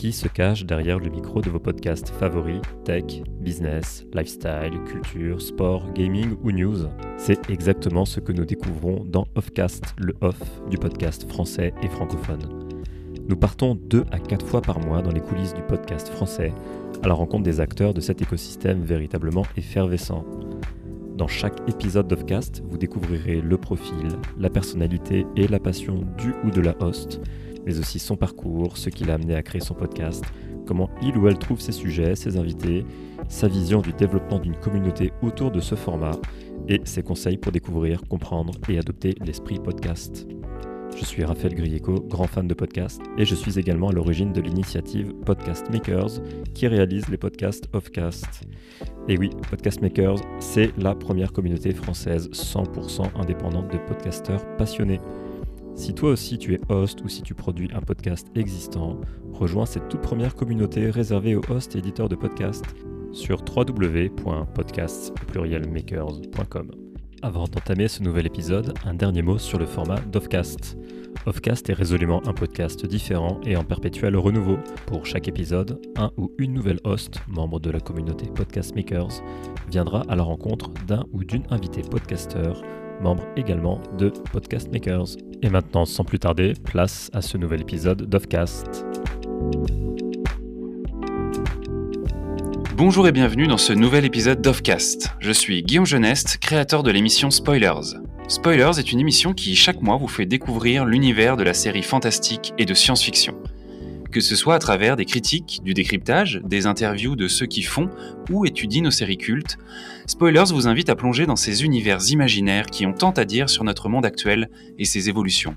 qui se cache derrière le micro de vos podcasts favoris tech, business, lifestyle, culture, sport, gaming ou news. C'est exactement ce que nous découvrons dans Offcast, le off du podcast français et francophone. Nous partons deux à quatre fois par mois dans les coulisses du podcast français à la rencontre des acteurs de cet écosystème véritablement effervescent. Dans chaque épisode d'Offcast, vous découvrirez le profil, la personnalité et la passion du ou de la host mais aussi son parcours, ce qui l'a amené à créer son podcast, comment il ou elle trouve ses sujets, ses invités, sa vision du développement d'une communauté autour de ce format et ses conseils pour découvrir, comprendre et adopter l'esprit podcast. Je suis Raphaël Grieco, grand fan de podcast, et je suis également à l'origine de l'initiative Podcast Makers qui réalise les podcasts Offcast. Et oui, Podcast Makers, c'est la première communauté française 100% indépendante de podcasteurs passionnés. Si toi aussi tu es host ou si tu produis un podcast existant, rejoins cette toute première communauté réservée aux hosts et éditeurs de podcasts sur www.podcasts.makers.com. Avant d'entamer ce nouvel épisode, un dernier mot sur le format d'Offcast. Offcast est résolument un podcast différent et en perpétuel renouveau. Pour chaque épisode, un ou une nouvelle host, membre de la communauté Podcast Makers, viendra à la rencontre d'un ou d'une invitée podcasteur membre également de Podcast Makers. Et maintenant, sans plus tarder, place à ce nouvel épisode d'Offcast. Bonjour et bienvenue dans ce nouvel épisode d'Offcast. Je suis Guillaume Geneste, créateur de l'émission Spoilers. Spoilers est une émission qui chaque mois vous fait découvrir l'univers de la série fantastique et de science-fiction que ce soit à travers des critiques, du décryptage, des interviews de ceux qui font ou étudient nos séries cultes. Spoilers vous invite à plonger dans ces univers imaginaires qui ont tant à dire sur notre monde actuel et ses évolutions.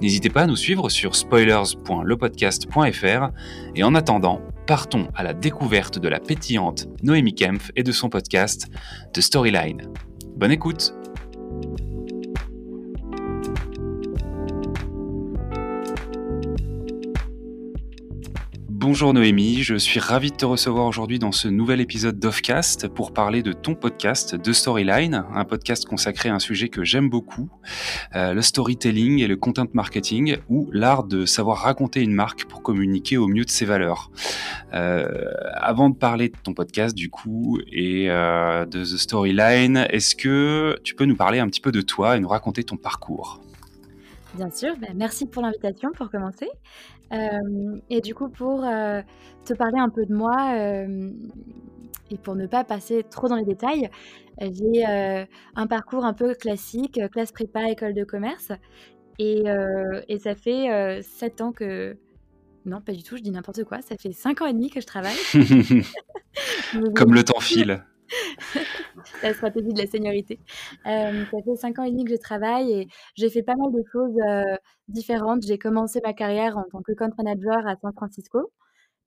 N'hésitez pas à nous suivre sur spoilers.lepodcast.fr et en attendant, partons à la découverte de la pétillante Noémie Kempf et de son podcast The Storyline. Bonne écoute! Bonjour Noémie, je suis ravi de te recevoir aujourd'hui dans ce nouvel épisode d'Offcast pour parler de ton podcast The Storyline, un podcast consacré à un sujet que j'aime beaucoup, euh, le storytelling et le content marketing, ou l'art de savoir raconter une marque pour communiquer au mieux de ses valeurs. Euh, avant de parler de ton podcast du coup et euh, de The Storyline, est-ce que tu peux nous parler un petit peu de toi et nous raconter ton parcours? Bien sûr, bah, merci pour l'invitation pour commencer. Et du coup, pour te parler un peu de moi et pour ne pas passer trop dans les détails, j'ai un parcours un peu classique, classe prépa, école de commerce. Et, et ça fait sept ans que... Non, pas du tout, je dis n'importe quoi. Ça fait cinq ans et demi que je travaille. Comme le temps file. la stratégie de la seniorité. Euh, ça fait cinq ans et demi que je travaille et j'ai fait pas mal de choses euh, différentes. J'ai commencé ma carrière en tant que compte manager à San Francisco.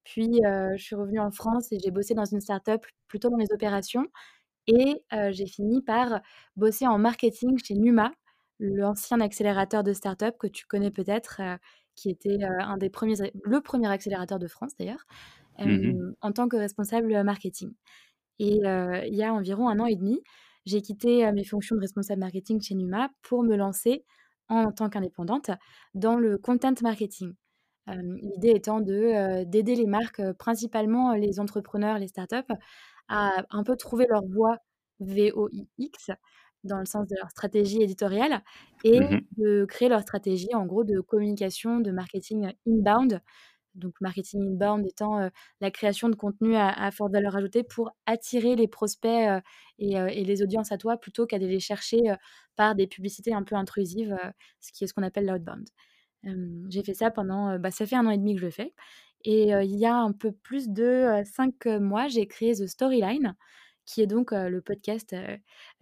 Puis, euh, je suis revenue en France et j'ai bossé dans une start-up plutôt dans les opérations. Et j'ai fini par bosser en marketing chez Numa, l'ancien accélérateur de start-up que tu connais peut-être, qui était un des premiers, le premier accélérateur de France d'ailleurs, mmh en tant que responsable marketing. Et il y a environ un an et demi, j'ai quitté mes fonctions de responsable marketing chez Numa pour me lancer en tant qu'indépendante dans le content marketing. L'idée étant de d'aider les marques, principalement les entrepreneurs, les startups, à un peu trouver leur voie VOIX dans le sens de leur stratégie éditoriale et mmh de créer leur stratégie en gros de communication, de marketing inbound donc marketing inbound étant la création de contenu à, forte valeur ajoutée pour attirer les prospects et, les audiences à toi plutôt qu'à les chercher par des publicités un peu intrusives, ce qui est ce qu'on appelle l'outbound. j'ai fait ça pendant, bah, ça fait un an et demi que je le fais. Et il y a un peu plus de cinq mois, j'ai créé The Storyline, qui est donc le podcast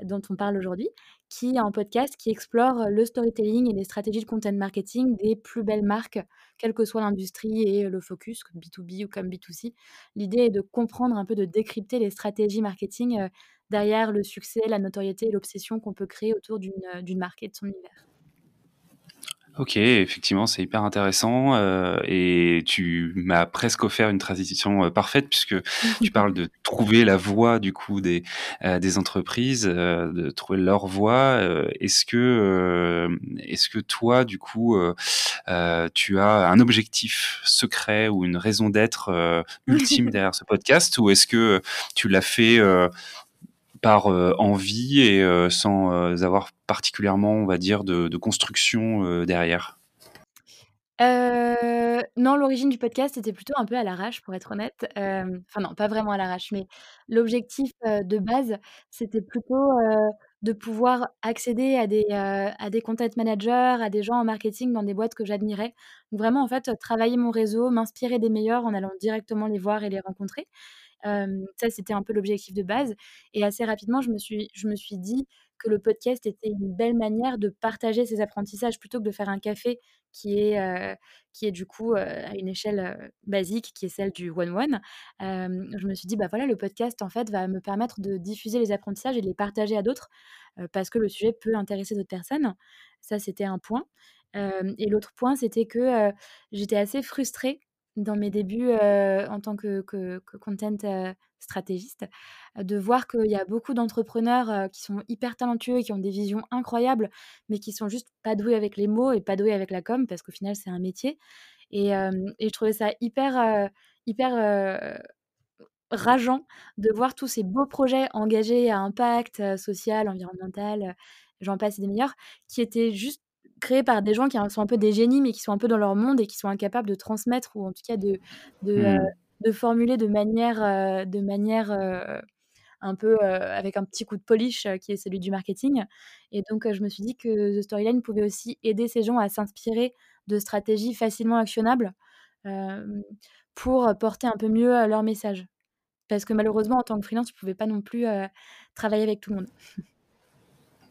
dont on parle aujourd'hui, qui est un podcast qui explore le storytelling et les stratégies de content marketing des plus belles marques, quelle que soit l'industrie et le focus, comme B2B ou comme B2C. L'idée est de comprendre un peu, de décrypter les stratégies marketing derrière le succès, la notoriété et l'obsession qu'on peut créer autour d'une marque et de son univers. OK, effectivement, c'est hyper intéressant, heu et tu m'as presque offert une transition, heu, parfaite puisque tu parles de trouver la voie du coup des, heu, des entreprises, heu, de trouver leur voie, heu, est-ce que, est-ce que toi du coup, tu as un objectif secret ou une raison d'être, ultime derrière ce podcast? Ou est-ce que, tu l'as fait, par, heu, envie et heu, sans, heu, avoir particulièrement, on va dire, de construction, derrière? Non, l'origine du podcast était plutôt un peu à l'arrache pour être honnête. Enfin non, pas vraiment à l'arrache, mais l'objectif, de base, c'était plutôt, de pouvoir accéder à des, à des content managers, à des gens en marketing dans des boîtes que j'admirais. Vraiment, en fait, travailler mon réseau, m'inspirer des meilleurs en allant directement les voir et les rencontrer. Ça, c'était un peu l'objectif de base et assez rapidement, je me suis je me suis dit que le podcast était une belle manière de partager ses apprentissages plutôt que de faire un café qui est, qui est du coup, à une échelle, basique qui est celle du one one. Hem, je me suis dit: «Bah, voilà, le podcast, en fait, va me permettre de diffuser les apprentissages et de les partager à d'autres, parce que le sujet peut intéresser d'autres personnes». Ça, c'était un point. Et l'autre point, c'était que, j'étais assez frustrée dans mes débuts, en tant que que que content, stratégiste, de voir qu'il y a beaucoup d'entrepreneurs, qui sont hyper talentueux et qui ont des visions incroyables, mais qui sont juste pas doués avec les mots et pas doués avec la com, parce qu'au final, c'est un métier. Et je trouvais ça hyper, hyper, rageant de voir tous ces beaux projets engagés à impact, social, environnemental, j'en passe des meilleurs, qui étaient juste créés par des gens qui sont un peu des génies, mais qui sont un peu dans leur monde et qui sont incapables de transmettre ou en tout cas de de, heu, Mmh. de formuler de manière, heu, de manière, heu, un peu, avec un petit coup de polish, qui est celui du marketing et donc je me suis dit que The Storyline pouvait aussi aider ces gens à s'inspirer de stratégies facilement actionnables, pour, porter un peu mieux, leur message. Parce que malheureusement, en tant que freelance, je pouvais pas non plus, travailler avec tout le monde.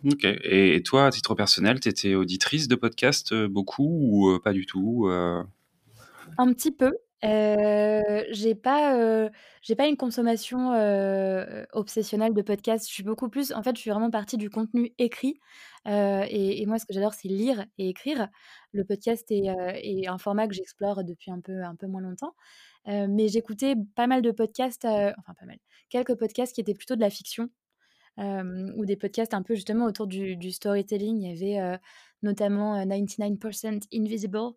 OK et toi, à titre personnel, tu étais auditrice de podcasts, heu, beaucoup ou heu, pas du tout, heu? Un petit peu, j'ai pas, j'ai pas une consommation, obsessionnelle de podcasts. Je suis beaucoup plus en fait, je suis vraiment partie du contenu écrit, et moi, ce que j'adore, c'est lire et écrire. Le podcast est, est un format que j'explore depuis un peu un peu moins longtemps, mais j'écoutais pas mal de podcasts, enfin pas mal, quelques podcasts qui étaient plutôt de la fiction. Hem, ou des podcasts un peu justement autour du storytelling. Il y avait, heu, notamment, heu, 99% Invisible,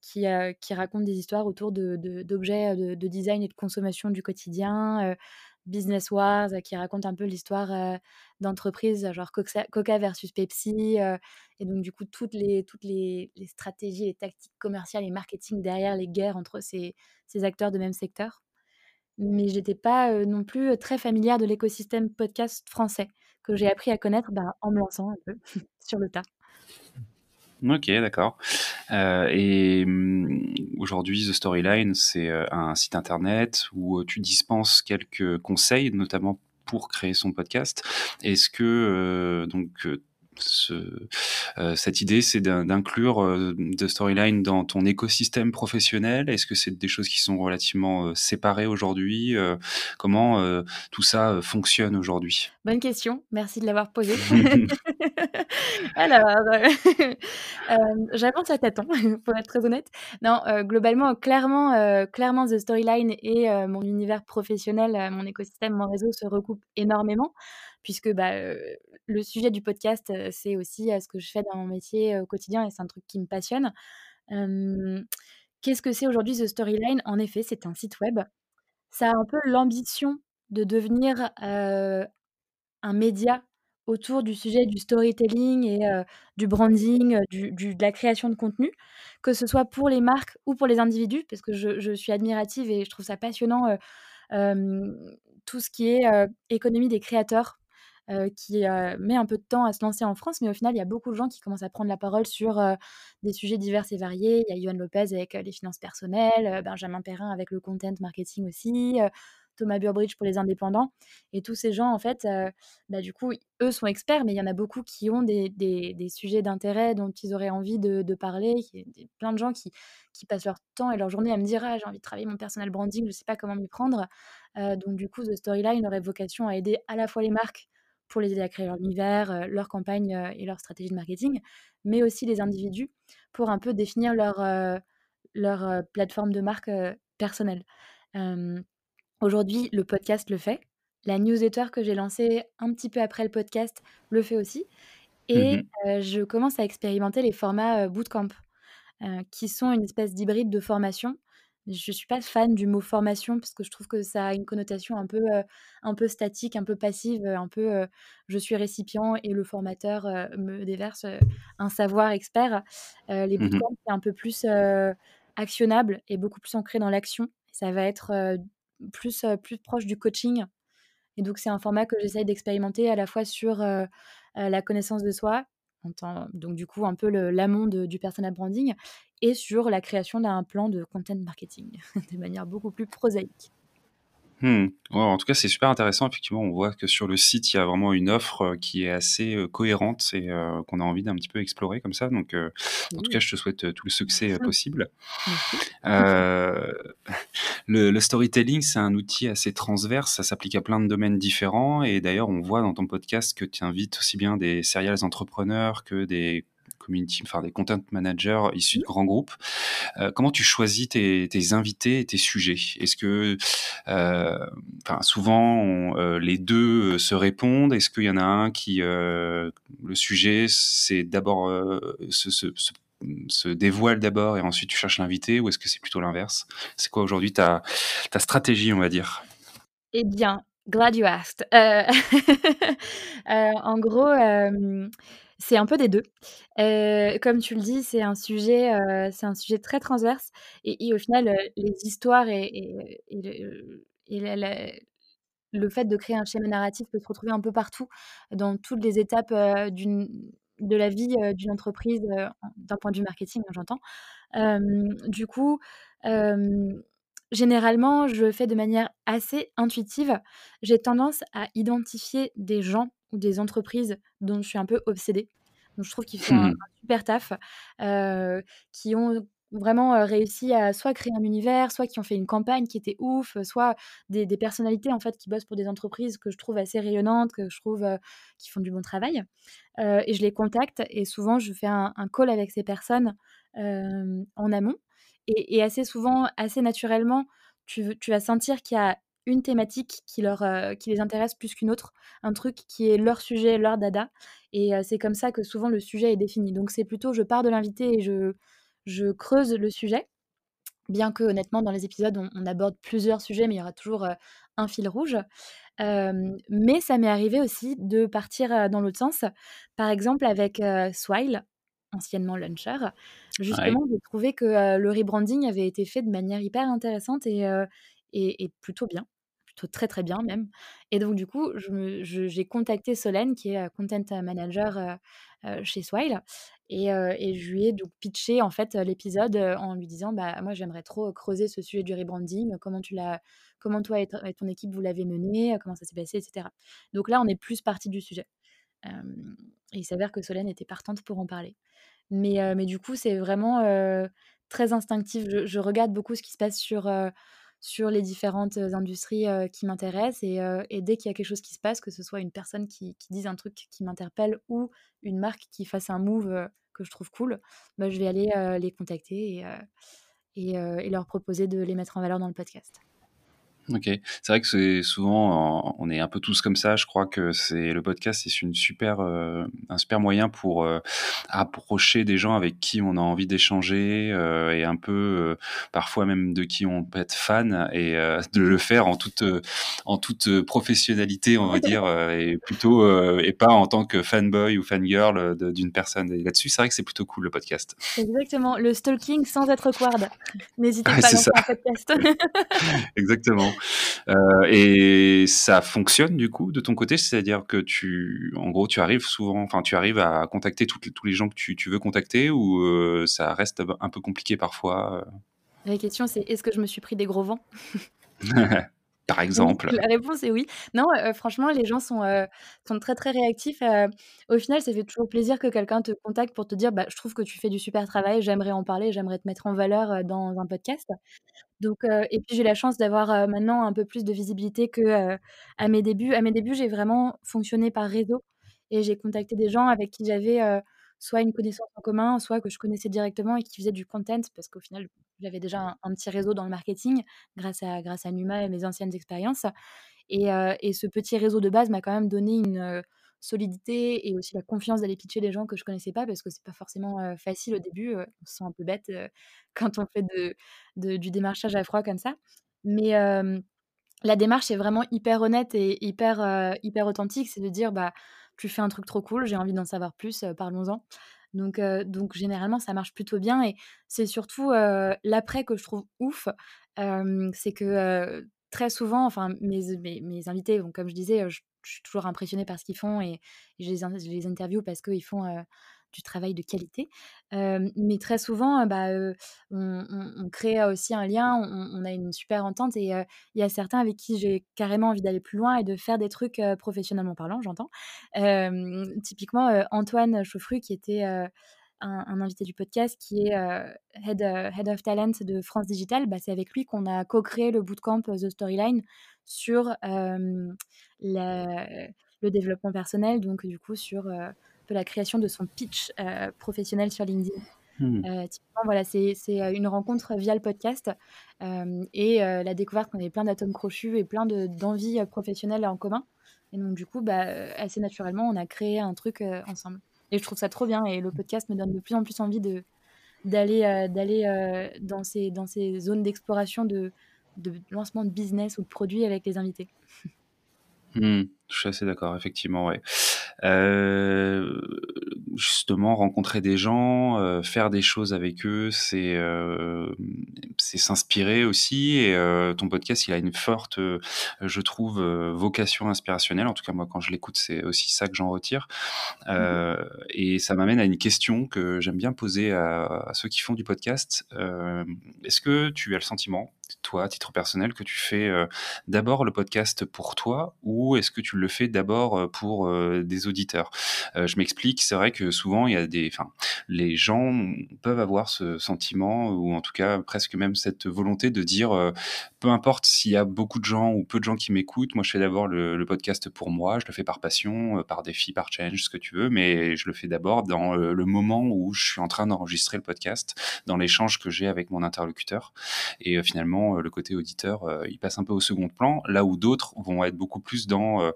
qui, raconte des histoires autour d'objets, de de design et de consommation du quotidien, Business Wars, qui raconte un peu l'histoire, d'entreprises, genre Coca versus Pepsi, et donc du coup toutes les stratégies, les tactiques commerciales et marketing derrière les guerres entre ces acteurs de même secteur. Mais j'étais pas, non plus, très familière de l'écosystème podcast français, que j'ai appris à connaître, bah, en me lançant un peu sur le tas. OK, d'accord, et mmh, aujourd'hui, The Storyline, c'est, un site internet où, tu dispenses quelques conseils, notamment pour créer son podcast. Est-ce que, donc, ce heu, cette idée, c'est d'in d'inclure, heu, The Storyline dans ton écosystème professionnel? Est-ce que c'est des choses qui sont relativement, heu, séparées aujourd'hui? Comment, tout ça, fonctionne aujourd'hui? Bonne question, merci de l'avoir posée. Alors, heu, hem, j'avance à tâtons, pour être très honnête. Non, globalement, clairement, clairement The Storyline et mon univers professionnel, mon écosystème, mon réseau se recoupent énormément puisque, bah, le sujet du podcast, c'est aussi, ce que je fais dans mon métier, au quotidien et c'est un truc qui me passionne. Qu'est-ce que c'est aujourd'hui The Storyline? En effet, c'est un site web. Ça a un peu l'ambition de devenir, un média autour du sujet du storytelling et du branding, de la création de contenu, que ce soit pour les marques ou pour les individus, parce que je suis admirative et je trouve ça passionnant, tout ce qui est, économie des créateurs, heu, qui, heu, met un peu de temps à se lancer en France, mais au final, il y a beaucoup de gens qui commencent à prendre la parole sur, heu, des sujets divers et variés. Il y a Yoann Lopez avec, les finances personnelles, Benjamin Perrin avec le content marketing aussi, Thomas Burbridge pour les indépendants et tous ces gens, en fait, bah, du coup, eux sont experts, mais il y en a beaucoup qui ont des des sujets d'intérêt dont ils auraient envie de parler, qui des plein de gens qui qui passent leur temps et leur journée à me dire: «Ah, j'ai envie de travailler mon personal branding, je sais pas comment m'y prendre». Donc du coup, The Storyline aurait vocation à aider à la fois les marques pour les aider à créer leur univers, leur campagne et leur stratégie de marketing, mais aussi les individus pour un peu définir leur, leur plateforme de marque personnelle. Aujourd'hui, le podcast le fait. La newsletter que j'ai lancée un petit peu après le podcast le fait aussi. Et mmh je commence à expérimenter les formats bootcamp, qui sont une espèce d'hybride de formation. Je ne suis pas fan du mot formation parce que je trouve que ça a une connotation un peu, un peu statique, un peu passive, un peu je suis récipient et le formateur me déverse un savoir expert. les mmh bootcamps, c'est un peu plus actionnable et beaucoup plus ancré dans l'action. Ça va être plus, plus proche du coaching. Et donc, c'est un format que j'essaye d'expérimenter à la fois sur la connaissance de soi, donc du coup un peu l'amont du personal branding, et sur la création d'un plan de content marketing de manière beaucoup plus prosaïque. Hmm. en tout cas, c'est super intéressant. Effectivement, on voit que sur le site, il y a vraiment une offre euh, qui est assez euh, cohérente et euh, qu'on a envie d'un petit peu explorer comme ça. Donc, en tout cas, je te souhaite tout le succès possible. le, storytelling, c'est un outil assez transverse. Ça s'applique à plein de domaines différents. Et d'ailleurs, on voit dans ton podcast que tu invites aussi bien des serial entrepreneurs que des community, enfin des content managers issus de grands groupes. Euh, comment tu choisis tes, invités et tes sujets? Est-ce que, euh, souvent euh, les deux se répondent. Est-ce qu'il y en a un qui, le sujet, c'est d'abord se, dévoile d'abord et ensuite tu cherches l'invité ou est-ce que c'est plutôt l'inverse? C'est quoi aujourd'hui ta, ta stratégie, on va dire? Eh bien, glad you asked. en gros, c'est un peu des deux. comme tu le dis, c'est un sujet, c'est un sujet très transverse et au final, les histoires et le fait de créer un schéma narratif peut se retrouver un peu partout, dans toutes les étapes, de la vie, d'une entreprise, d'un point de vue marketing, hein, j'entends. du coup, généralement, je fais de manière assez intuitive. J'ai tendance à identifier des gens ou des entreprises dont je suis un peu obsédée. Donc je trouve qu'ils font un, mmh. super taf, qui ont vraiment réussi à soit créer un univers, soit qui ont fait une campagne qui était ouf, soit des, personnalités en fait qui bossent pour des entreprises que je trouve assez rayonnantes, que je trouve qui font du bon travail. et je les contacte et souvent je fais un, call avec ces personnes en amont. Et, assez souvent, assez naturellement, tu, tu vas sentir qu'il y a une thématique qui, leur, qui les intéresse plus qu'une autre, un truc qui est leur sujet, leur dada. Et c'est comme ça que souvent le sujet est défini. Donc c'est plutôt je pars de l'invité et je, je creuse le sujet. Bien que honnêtement, dans les épisodes, on, aborde plusieurs sujets, mais il y aura toujours un fil rouge. mais ça m'est arrivé aussi de partir dans l'autre sens. Par exemple, avec Swile, anciennement Launcher, justement, j'ai trouvé que le rebranding avait été fait de manière hyper intéressante et, et, plutôt bien, plutôt très très bien même. Et donc du coup, j'ai contacté Solène, qui est content manager chez Swile, et, et, je lui ai donc pitché en fait l'épisode en lui disant bah moi j'aimerais trop creuser ce sujet du rebranding, comment tu l'as, comment toi et, ton équipe vous l'avez mené, comment ça s'est passé, etc. Donc là on est plus parti du sujet. et il s'avère que Solène était partante pour en parler. Mais, mais du coup c'est vraiment très instinctif. Je, je, regarde beaucoup ce qui se passe sur sur les différentes industries qui m'intéressent. Et, dès qu'il y a quelque chose qui se passe, que ce soit une personne qui, dise un truc qui m'interpelle ou une marque qui fasse un move que je trouve cool, bah, je vais aller les contacter et, leur proposer de les mettre en valeur dans le podcast. Ok, c'est vrai que c'est souvent, on est un peu tous comme ça. Je crois que c'est le podcast, c'est une super, euh, un super moyen pour euh, approcher des gens avec qui on a envie d'échanger euh, et un peu, parfois même de qui on peut être fan et de le faire en toute, en toute professionnalité, on va dire, et plutôt et pas en tant que fanboy ou fangirl d'une personne. Et là-dessus, c'est vrai que c'est plutôt cool le podcast. Exactement, le stalking sans être awkward. N'hésitez pas à lancer un podcast. Exactement. Euh, et ça fonctionne du coup de ton côté, c'est-à-dire que tu, en gros, tu arrives souvent, enfin, tu arrives à contacter tous les gens que tu, veux contacter ou euh, ça reste un peu compliqué parfois La question, c'est est-ce que je me suis pris des gros vents? par exemple La réponse est oui. Non, heu, franchement, les gens sont, heu, sont très, très réactifs, au final, ça fait toujours plaisir que quelqu'un te contacte pour te dire: «Bah, je trouve que tu fais du super travail, j'aimerais en parler, j'aimerais te mettre en valeur, dans un podcast». Donc et puis j'ai la chance d'avoir, maintenant un peu plus de visibilité que, à mes débuts. À mes débuts, j'ai vraiment fonctionné par réseau et j'ai contacté des gens avec qui j'avais, soit une connaissance en commun, soit que je connaissais directement et qui faisaient du content parce qu'au final, j'avais déjà un petit réseau dans le marketing grâce à grâce à Numa et mes anciennes expériences et heu et ce petit réseau de base m'a quand même donné une, heu, solidité et aussi la confiance d'aller pitcher des gens que je connaissais pas parce que c'est pas forcément, heu, facile au début, on se sent un peu bête, quand on fait de de du démarchage à froid comme ça. Mais la démarche est vraiment hyper honnête et hyper, hyper authentique. C'est de dire: «Bah, tu fais un truc trop cool, j'ai envie d'en savoir plus, parlons-en». Donc donc généralement, ça marche plutôt bien et c'est surtout, l'après que je trouve ouf. C'est que, très souvent, enfin mes mes invités, donc comme je disais, je suis toujours impressionnée par ce qu'ils font et je les je les interviewe parce qu'ils font, du travail de qualité. Mais très souvent, bah, on crée aussi un lien, on a une super entente et il y a certains avec qui j'ai carrément envie d'aller plus loin et de faire des trucs, professionnellement parlant, j'entends. Typiquement, Antoine Chauffru qui était, un invité du podcast qui est, head, head of talent de France Digital, bah, c'est avec lui qu'on a co-créé le bootcamp The Storyline sur, le développement personnel, donc du coup sur, peu la création de son pitch, heu, professionnel sur LinkedIn. Mmh. Heu, typiquement, voilà, c'est heu, une rencontre via le podcast, et la découverte qu'on avait plein d'atomes crochus et plein de d'envies, professionnelles en commun et donc du coup, bah, assez naturellement, on a créé un truc, ensemble et je trouve ça trop bien et le podcast me donne de plus en plus envie de d'aller, dans ces dans ces zones d'exploration de de lancement de business ou de produits avec les invités. Mmh. Je suis assez d'accord, effectivement, ouais. Heu, justement, rencontrer des gens, heu, faire des choses avec eux, c'est, hem, c'est s'inspirer aussi et heu, ton podcast, il a une forte, je trouve, vocation inspirationnelle. En tout cas, moi, quand je l'écoute, c'est aussi ça que j'en retire. Mmh et ça m'amène à une question que j'aime bien poser à à ceux qui font du podcast. Est-ce que tu as le sentiment, toi, à titre personnel, que tu fais, heu, d'abord le podcast pour toi ou est-ce que tu le fais d'abord, heu, pour, heu, des auditeurs? Je m'explique, c'est vrai que souvent il y a des enfin, les gens peuvent avoir ce sentiment ou en tout cas presque même cette volonté de dire, «Peu importe s'il y a beaucoup de gens ou peu de gens qui m'écoutent, moi je fais d'abord le podcast pour moi, je le fais par passion, par défi, par challenge, ce que tu veux, mais je le fais d'abord dans, le moment où je suis en train d'enregistrer le podcast, dans l'échange que j'ai avec mon interlocuteur» et heu, heu, le côté auditeur, heu, il passe un peu au second plan, là où d'autres vont être beaucoup plus dans, heu,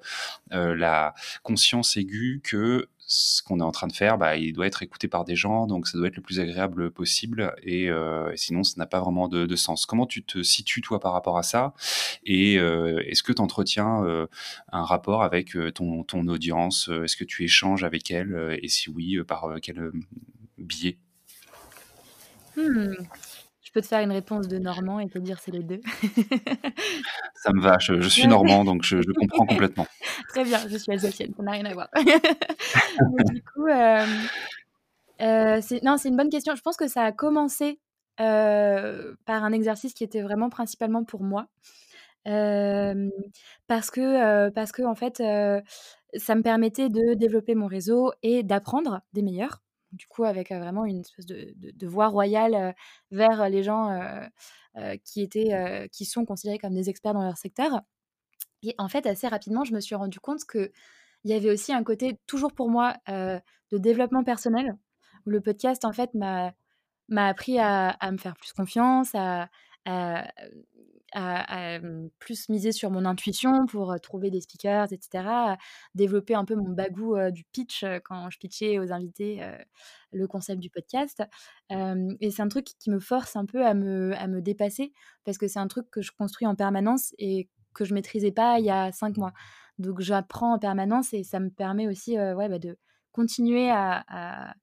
la conscience aiguë que ce qu'on est en train de faire, bah, il doit être écouté par des gens, donc ça doit être le plus agréable possible et sinon ça n'a pas vraiment de sens. Comment tu te situes toi par rapport à ça? Et est-ce que tu entretiens, un rapport avec, ton audience? Est-ce que tu échanges avec elle, et si oui, par, quel, biais? Mmh. Peux te faire une réponse de normand et te dire c'est les 2. Ça me va, je je suis normand, donc je je comprends complètement. Très bien, je suis alsacienne, ça n'a rien à voir. Du coup, heu, c'est non, c'est une bonne question. Je pense que ça a commencé, heu, par un exercice qui était vraiment principalement pour moi. Parce que, parce qu'en fait, heu, ça me permettait de développer mon réseau et d'apprendre des meilleurs. Du coup, avec, vraiment une espèce de de voie royale, vers les gens, qui étaient, qui sont considérés comme des experts dans leur secteur. Et en fait, assez rapidement, je me suis rendu compte qu'il y avait aussi un côté, toujours pour moi, de développement personnel, où le podcast, en fait, m'a appris à à me faire plus confiance, à à à mmh, plus miser sur mon intuition pour, trouver des speakers et cetera, à développer un peu mon bagou, du pitch, quand je pitchais aux invités, le concept du podcast. Et c'est un truc qui me force un peu à me à me dépasser parce que c'est un truc que je construis en permanence et que je maîtrisais pas il y a 5 mois. Donc j'apprends en permanence et ça me permet aussi, ouais, bah, de continuer à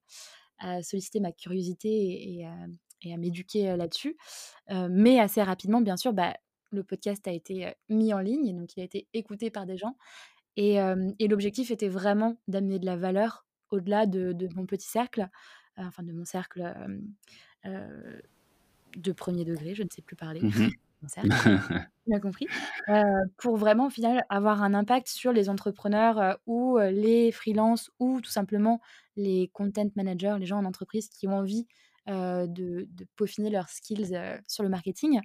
solliciter ma curiosité et et et à m'éduquer, là-dessus. Mais assez rapidement, bien sûr, bah, le podcast a été, mis en ligne et donc il a été écouté par des gens et et l'objectif était vraiment d'amener de la valeur au-delà de de mon petit cercle, enfin de mon cercle, de premier degré, je ne sais plus parler. Mmh mh. cercle, tu compris, pour vraiment au final avoir un impact sur les entrepreneurs, ou les freelances ou tout simplement les content managers, les gens en entreprise qui ont envie, de de peaufiner leurs skills, sur le marketing.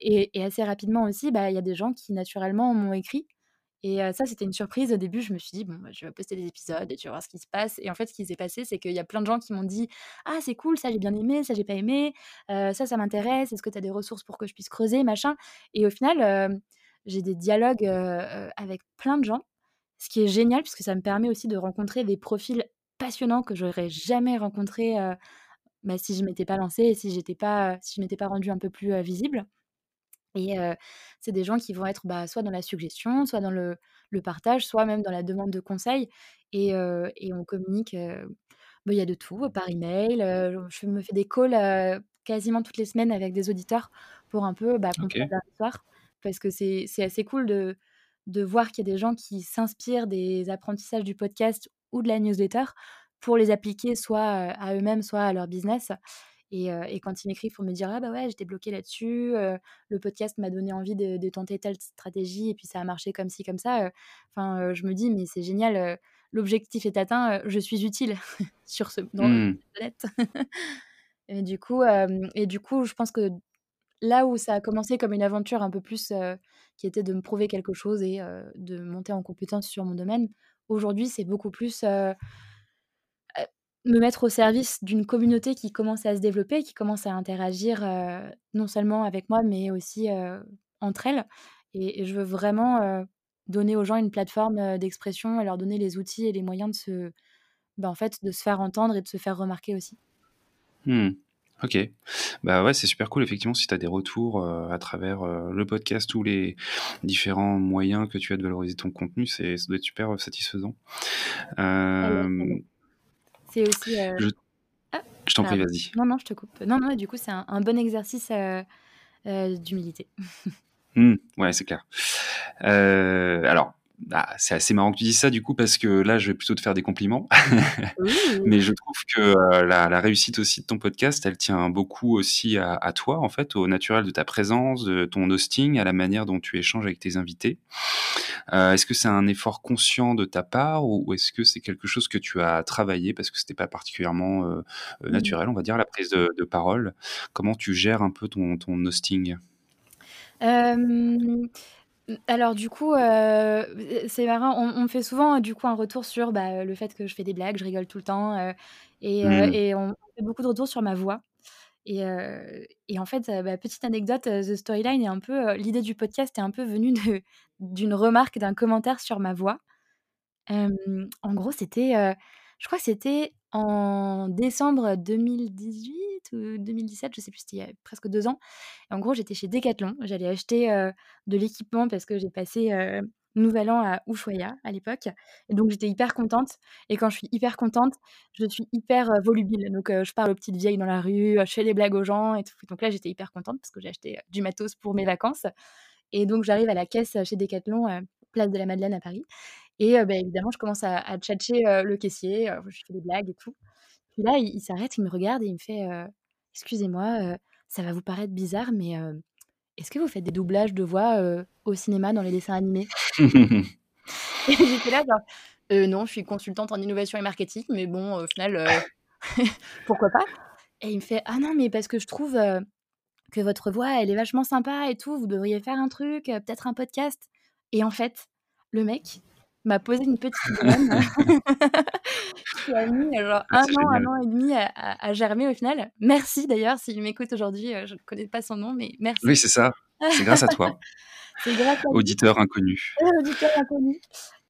et assez rapidement aussi, bah, il y a des gens qui naturellement m'ont écrit et ça, c'était une surprise au début. Je me suis dit: «Bon, bah, je vais poster des épisodes et tu vas voir ce qui se passe» et en fait, ce qui s'est passé, c'est qu'il y a plein de gens qui m'ont dit: «Ah, c'est cool, ça j'ai bien aimé, ça j'ai pas aimé, ça, ça m'intéresse. Est-ce que tu as des ressources pour que je puisse creuser?» machin? Et au final, j'ai des dialogues, avec plein de gens, ce qui est génial puisque ça me permet aussi de rencontrer des profils passionnants que j'aurais jamais rencontrés, bah, si je m'étais pas lancée et si j'étais pas, si je m'étais pas rendue un peu plus, visible. Et c'est des gens qui vont être, bah, soit dans la suggestion, soit dans le le partage, soit même dans la demande de conseils et et on communique, bah, il y a de tout, par email, je me fais des calls, quasiment toutes les semaines avec des auditeurs pour un peu, bah, comprendre leur histoire. Parce que c'est c'est assez cool de de voir qu'il y a des gens qui s'inspirent des apprentissages du podcast ou de la newsletter pour les appliquer soit, à eux-mêmes, soit à leur business et, quand ils m'écrivent pour me dire ah bah ouais j'étais bloqué là-dessus, le podcast m'a donné envie de, tenter telle stratégie et puis ça a marché comme ci comme ça. Enfin je me dis mais c'est génial, l'objectif est atteint, je suis utile sur ce dans mmh. planète. et du coup et du coup je pense que là où ça a commencé comme une aventure un peu plus qui était de me prouver quelque chose et de monter en compétence sur mon domaine, aujourd'hui c'est beaucoup plus me mettre au service d'une communauté qui commence à se développer, qui commence à interagir, non seulement avec moi, mais aussi, entre elles et je veux vraiment, donner aux gens une plateforme, d'expression et leur donner les outils et les moyens de se bah, en fait, de se faire entendre et de se faire remarquer aussi. Mmh. OK. Bah, ouais, c'est super cool effectivement si tu as des retours, à travers, le podcast ou les différents moyens que tu as de valoriser ton contenu, c'est ça doit être super, satisfaisant. C'est aussi. Euh, je, ah, je t'en prie, vas-y. Non, non, je te coupe. Non, non, du coup, c'est un, bon exercice euh, euh, d'humilité. Mmh, ouais, c'est clair. alors, ah, c'est assez marrant que tu dises ça du coup parce que là je vais plutôt te faire des compliments. Mais je trouve que euh, la, réussite aussi de ton podcast, elle tient beaucoup aussi à, toi en fait, au naturel de ta présence, de ton hosting, à la manière dont tu échanges avec tes invités. Euh, est-ce que c'est un effort conscient de ta part ou, est-ce que c'est quelque chose que tu as travaillé parce que c'était pas particulièrement euh, mmh. naturel, on va dire, la prise de, parole? Comment tu gères un peu ton, ton hosting? Alors du coup, euh, c'est marrant, on me fait souvent, du coup, un retour sur, bah, le fait que je fais des blagues, je rigole tout le temps, euh, et mmh. et on fait beaucoup de retours sur ma voix et et en fait, bah, petite anecdote, The Storyline est un peu, l'idée du podcast est un peu venue d'une remarque, d'un commentaire sur ma voix. en gros, c'était, je crois que c'était en décembre 2018 ou 2017, je sais plus, c'était il y a presque deux ans. en gros, j'étais chez Decathlon. J'allais acheter de l'équipement parce que j'ai passé Nouvel An à Ushuaia à l'époque. Et donc, j'étais hyper contente. Et quand je suis hyper contente, je suis hyper volubile. Donc, je parle aux petites vieilles dans la rue, je fais des blagues aux gens et tout. Donc là, j'étais hyper contente parce que j'ai acheté du matos pour mes vacances. Et donc, j'arrive à la caisse chez Decathlon, place de la Madeleine à Paris. Et bah, évidemment, je commence à, à tchatcher le caissier, je fais des blagues et tout. Puis là, il, s'arrête, il me regarde et il me fait Excusez-moi, ça va vous paraître bizarre, mais est-ce que vous faites des doublages de voix au cinéma dans les dessins animés Et j'étais là, genre Non, je suis consultante en innovation et marketing, mais bon, au final, pourquoi pas? Et il me fait Ah non, mais parce que je trouve que votre voix, elle est vachement sympa et tout, vous devriez faire un truc, peut-être un podcast. Et en fait, le mec, m'a posé une petite graine qui a mis genre ah, un an, un an et demi à, germer au final. Merci d'ailleurs s'il m'écoute aujourd'hui. Euh, je ne connais pas son nom, mais merci. Oui, c'est ça. C'est grâce à toi. c'est grâce à Auditeur inconnu. Auditeur inconnu.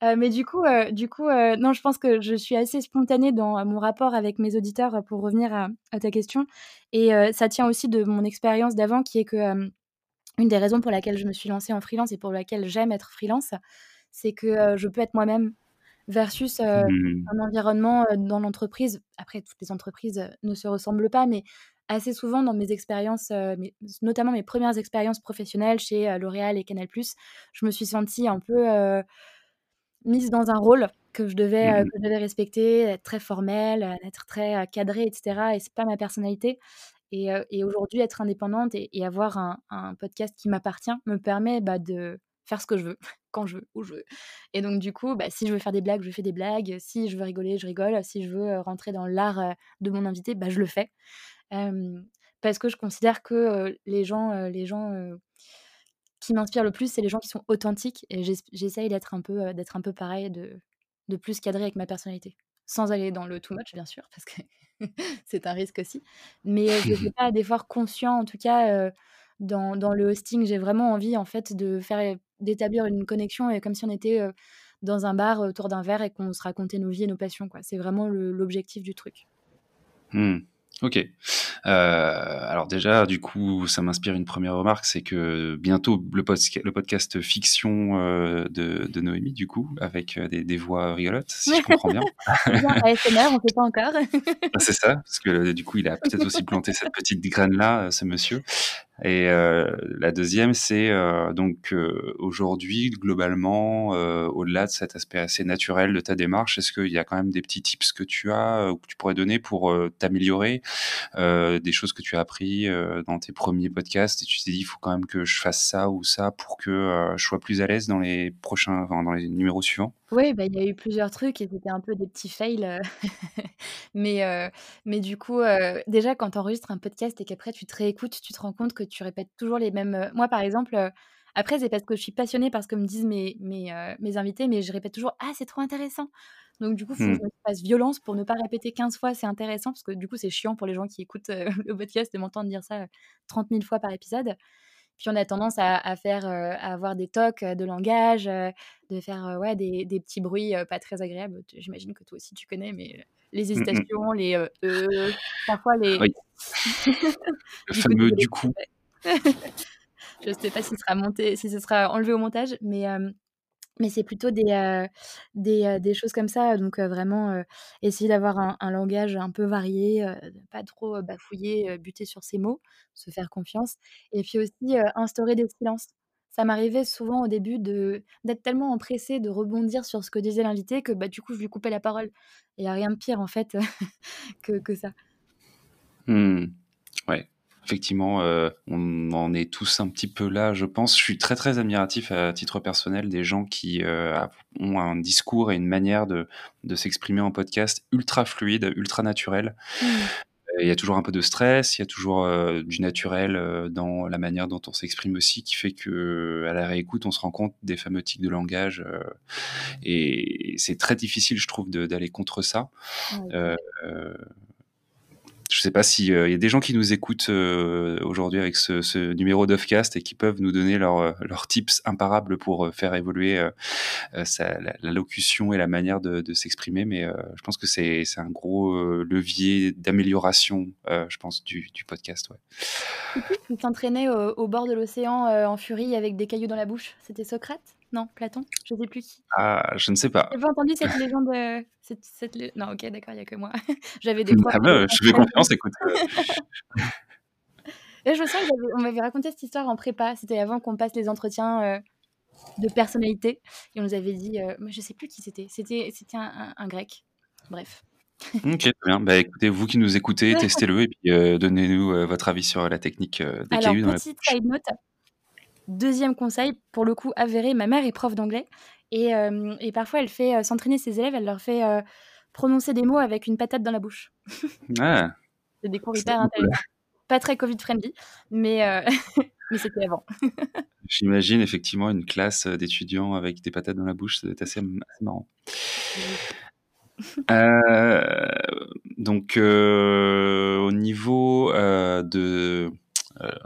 Euh, mais du coup, euh, du coup non, je pense que je suis assez spontanée dans mon rapport avec mes auditeurs pour revenir à, à ta question. Et ça tient aussi de mon expérience d'avant, qui est que une des raisons pour laquelle je me suis lancée en freelance et pour laquelle j'aime être freelance, c'est que je peux être moi-même versus mmh. un environnement dans l'entreprise. Après, toutes les entreprises ne se ressemblent pas, mais assez souvent dans mes expériences, notamment mes premières expériences professionnelles chez L'Oréal et Canal+, je me suis sentie un peu mise dans un rôle que je devais, mmh. que je devais respecter, être très formelle, être très cadrée, etc. Et c'est pas ma personnalité. Et, et aujourd'hui, être indépendante et, avoir un, un, podcast qui m'appartient me permet bah, de faire ce que je veux, quand je veux, où je veux. Et donc, du coup, bah, si je veux faire des blagues, je fais des blagues. Si je veux rigoler, je rigole. Si je veux rentrer dans l'art de mon invité, bah, je le fais. parce que je considère que les gens, les gens qui m'inspirent le plus, c'est les gens qui sont authentiques. Et j'essaye d'être un, peu, d'être un peu pareil, de, de plus cadrer avec ma personnalité. Sans aller dans le too much, bien sûr, parce que c'est un risque aussi. Mais je fais pas d'efforts conscients, en tout cas, dans, le hosting. J'ai vraiment envie, en fait, de faire d'établir une connexion et comme si on était dans un bar autour d'un verre et qu'on se racontait nos vies et nos passions. C'est vraiment l'objectif du truc. Mmh. Ok. Euh, alors déjà, du coup, ça m'inspire une première remarque, c'est que bientôt le, le podcast fiction euh, de, de, Noémie, du coup, avec euh, des, des, voix rigolotes, si je comprends bien. ASMR, on ne sait pas encore. Ah, c'est ça, parce que du coup, il a peut-être aussi planté cette petite graine-là, ce monsieur. Et euh, la deuxième, c'est euh, donc euh, aujourd'hui, globalement, au-delà de cet aspect assez naturel de ta démarche, est-ce qu'il y a quand même des petits tips que tu as ou que tu pourrais donner pour t'améliorer, des choses que tu as appris dans tes premiers podcasts et tu t'es dit, il faut quand même que je fasse ça ou ça pour que je sois plus à l'aise dans les prochains, dans les numéros suivants. Oui, bah, il y a eu plusieurs trucs et c'était un peu des petits fails, mais mais du coup, déjà quand tu enregistres un podcast et qu'après tu te réécoutes, tu te rends compte que tu répètes toujours les mêmes, moi par exemple, après c'est parce que je suis passionnée par ce que me disent mes mes, mes invités, mais je répète toujours: «Ah c'est trop intéressant!» donc du coup, il faut que je mmh. me fasse violence pour ne pas répéter 15 fois «C'est intéressant» parce que du coup, c'est chiant pour les gens qui écoutent, le podcast de m'entendre dire ça, 30 000 fois par épisode. Puis on a tendance à, faire, à avoir des tocs de langage, de faire ouais, des, des, petits bruits pas très agréables. J'imagine que toi aussi tu connais, mais les mmh hésitations, les euh, parfois les. Oui. Le fameux du coup. Je ne sais pas si ce sera enlevé au montage, mais mais c'est plutôt des, des, des, choses comme ça. Donc, vraiment, essayer d'avoir un, langage un peu varié, pas trop bafouiller, buter sur ses mots, se faire confiance. Et puis aussi, instaurer des silences. Ça m'arrivait souvent au début d'être tellement empressée de rebondir sur ce que disait l'invité que bah, du coup, je lui coupais la parole. Il n'y a rien de pire, en fait, que, que ça. Mmh. Ouais effectivement, euh, on en est tous un petit peu là, je pense. Je suis très très admiratif à titre personnel des gens qui euh, ont un discours et une manière de, s'exprimer en podcast ultra fluide, ultra naturel. Mmh. Il y a toujours un peu de stress, il y a toujours euh, du naturel dans la manière dont on s'exprime aussi, qui fait que à la réécoute, on se rend compte des fameux tics de langage. et c'est très difficile, je trouve, d'aller contre ça. Je ne sais pas s'il euh, y a des gens qui nous écoutent euh, aujourd'hui avec ce, numéro d'Offcast et qui peuvent nous donner euh, leurs tips imparables pour faire évoluer la, locution et la manière de, s'exprimer. Mais je pense que c'est un gros levier d'amélioration, je pense, du, podcast. Ouais. Tu t'entraînais au, bord de l'océan en furie avec des cailloux dans la bouche. C'était Socrate? Non, Platon Je ne sais plus qui. Ah, je ne sais pas. J'ai pas entendu cette légende. Cette, Non, ok, d'accord, il n'y a que moi. J'avais des Ah bah, je fais confiance, écoute. Et je me souviens qu'on m'avait raconté cette histoire en prépa. C'était avant qu'on passe les entretiens euh, de personnalité. Et on nous avait dit, euh, je ne sais plus qui c'était. C'était un, un, grec. Bref. ok, très bien. Bah, écoutez, vous qui nous écoutez, testez-le et puis euh, donnez-nous votre avis sur la technique des cailloux dans petite side note, Deuxième conseil, pour le coup avéré, ma mère est prof d'anglais et, euh, parfois elle fait euh, s'entraîner ses élèves, elle leur fait euh, prononcer des mots avec une patate dans la bouche. Ah. C'est des cours hyper intéressants. Pas très Covid-friendly, mais, mais c'était avant. J'imagine effectivement une classe d'étudiants avec des patates dans la bouche, c'est assez, marrant. donc, au niveau de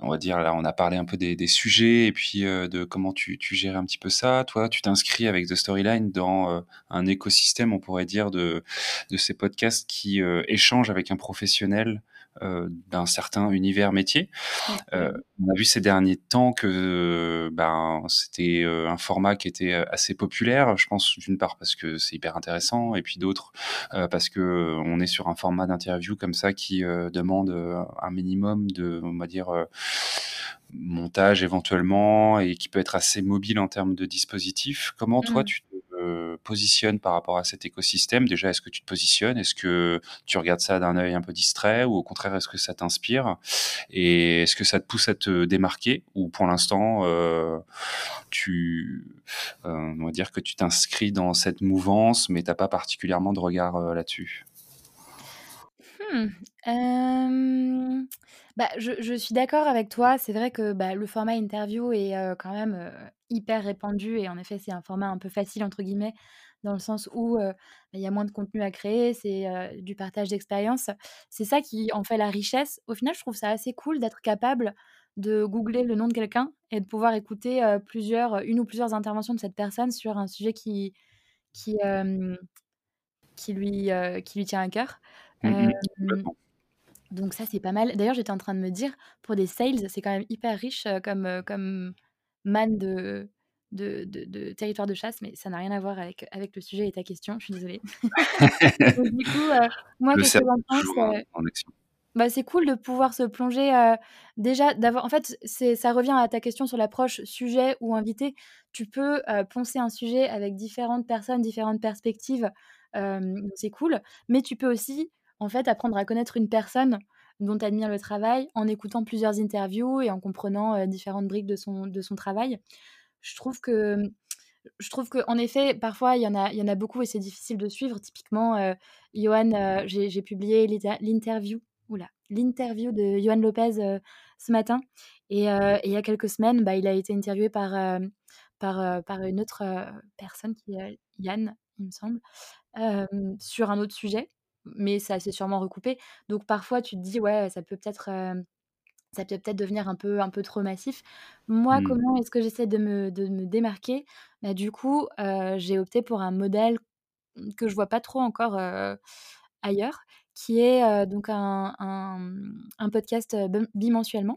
on va dire, là, on a parlé un peu des, sujets et puis euh, de comment tu, tu gères un petit peu ça. Toi, tu t'inscris avec The Storyline dans euh, un écosystème, on pourrait dire, de, de ces podcasts qui échangent avec un professionnel euh, d'un certain univers métier. Euh, on a vu ces derniers temps que ben, c'était euh, un format qui était assez populaire, je pense d'une part parce que c'est hyper intéressant, et puis d'autres parce que on est sur un format d'interview comme ça qui demande un minimum de, on va dire, montage éventuellement et qui peut être assez mobile en termes de dispositifs. Comment toi mmh. tu te positionnes par rapport à cet écosystème? Déjà, est-ce que tu te positionnes? Est-ce que tu regardes ça d'un œil un peu distrait ou au contraire, est-ce que ça t'inspire? Et est-ce que ça te pousse à te démarquer ou pour l'instant, euh, tu, euh, on va dire que tu t'inscris dans cette mouvance, mais t'as pas particulièrement de regard euh, là-dessus? Mmh, bah, je je suis d'accord avec toi. C'est vrai que, bah, le format interview est, quand même, hyper répandu et en effet, c'est un format un peu «facile» entre guillemets, dans le sens où, il y a moins de contenu à créer, c'est, du partage d'expérience. C'est ça qui en fait la richesse. Au final, je trouve ça assez cool d'être capable de googler le nom de quelqu'un et de pouvoir écouter, plusieurs, une ou plusieurs interventions de cette personne sur un sujet qui qui, qui lui, qui lui tient à cœur. Mmh donc ça, c'est pas mal. D'ailleurs, j'étais en train de me dire, pour des sales, c'est quand même hyper riche, comme, comme manne de de de de territoire de chasse, mais ça n'a rien à voir avec avec le sujet et ta question, je suis désolée. Donc du coup, heu, moi, Le qu'est-ce que cerveau j'en pense, toujours en heu? en action. Bah, c'est cool de pouvoir se plonger, heu, déjà d'avoir en fait, c'est ça revient à ta question sur l'approche sujet ou invité. Tu peux, heu, poncer un sujet avec différentes personnes, différentes perspectives, c'est cool. Mais tu peux aussi, en fait, apprendre à connaître une personne dont tu le travail en écoutant plusieurs interviews et en comprenant, heu, différentes briques de son de son travail. Je trouve que, je trouve qu'en effet, parfois, il y en a il y en a beaucoup et c'est difficile de suivre. Typiquement, heu, Yoann, heu, j'ai publié l'interview l'interview de Yoann Lopez, ce matin et et il y a quelques semaines, bah, il a été interviewé par, par, par une autre, personne qui Yann, il me semble, sur un autre sujet, mais ça s'est sûrement recoupé. Donc parfois, tu te dis: «Ouais, ça peut peut-être, ça peut peut-être devenir un peu un peu trop massif». Moi, Mmh. comment est-ce que j'essaie de me de me démarquer? Bah, du coup, j'ai opté pour un modèle, que je vois pas trop encore, ailleurs, qui est, donc un un, un podcast, bimensuellement.